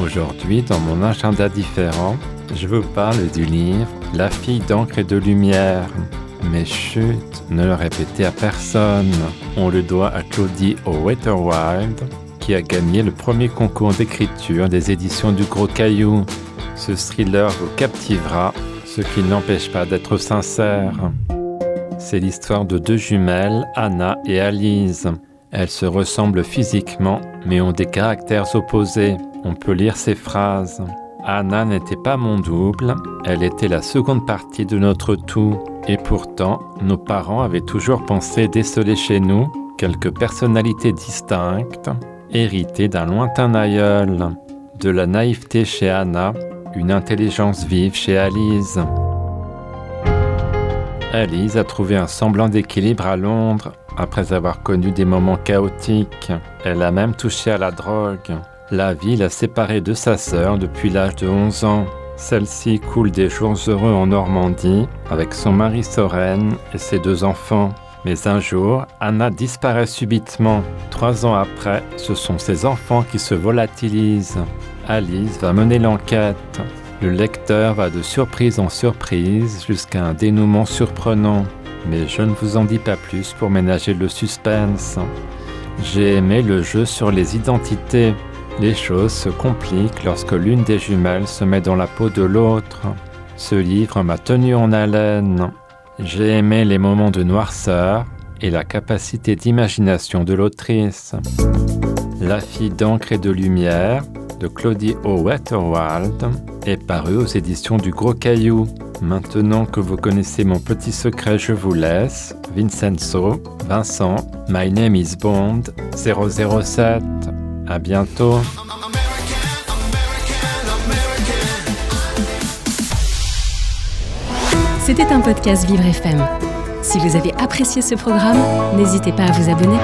Aujourd'hui, dans mon agenda différent, je vous parle du livre La fille d'encre et de lumière. Mais chut, ne le répétez à personne. On le doit à Claudie O'Wetterwild, qui a gagné le premier concours d'écriture des éditions du Gros Caillou. Ce thriller vous captivera, ce qui n'empêche pas d'être sincère. C'est l'histoire de deux jumelles, Anna et Alice. Elles se ressemblent physiquement, mais ont des caractères opposés. On peut lire ces phrases. Anna n'était pas mon double, elle était la seconde partie de notre tout. Et pourtant, nos parents avaient toujours pensé déceler chez nous quelques personnalités distinctes, héritées d'un lointain aïeul. De la naïveté chez Anna, une intelligence vive chez Alice. Alice a trouvé un semblant d'équilibre à Londres après avoir connu des moments chaotiques. Elle a même touché à la drogue. La vie l'a séparée de sa sœur depuis l'âge de 11 ans. Celle-ci coule des jours heureux en Normandie avec son mari Soren et ses deux enfants. Mais un jour, Anna disparaît subitement. Trois ans après, ce sont ses enfants qui se volatilisent. Alice va mener l'enquête. Le lecteur va de surprise en surprise jusqu'à un dénouement surprenant. Mais je ne vous en dis pas plus pour ménager le suspense. J'ai aimé le jeu sur les identités. Les choses se compliquent lorsque l'une des jumelles se met dans la peau de l'autre. Ce livre m'a tenu en haleine. J'ai aimé les moments de noirceur et la capacité d'imagination de l'autrice. La fille d'encre et de lumière de Claudie O'Wetterwald est parue aux éditions du Gros Caillou. Maintenant que vous connaissez mon petit secret, je vous laisse. Vincenzo, Vincent, My name is Bond 007. À bientôt. C'était un podcast Vivre FM. Si vous avez apprécié ce programme, n'hésitez pas à vous abonner.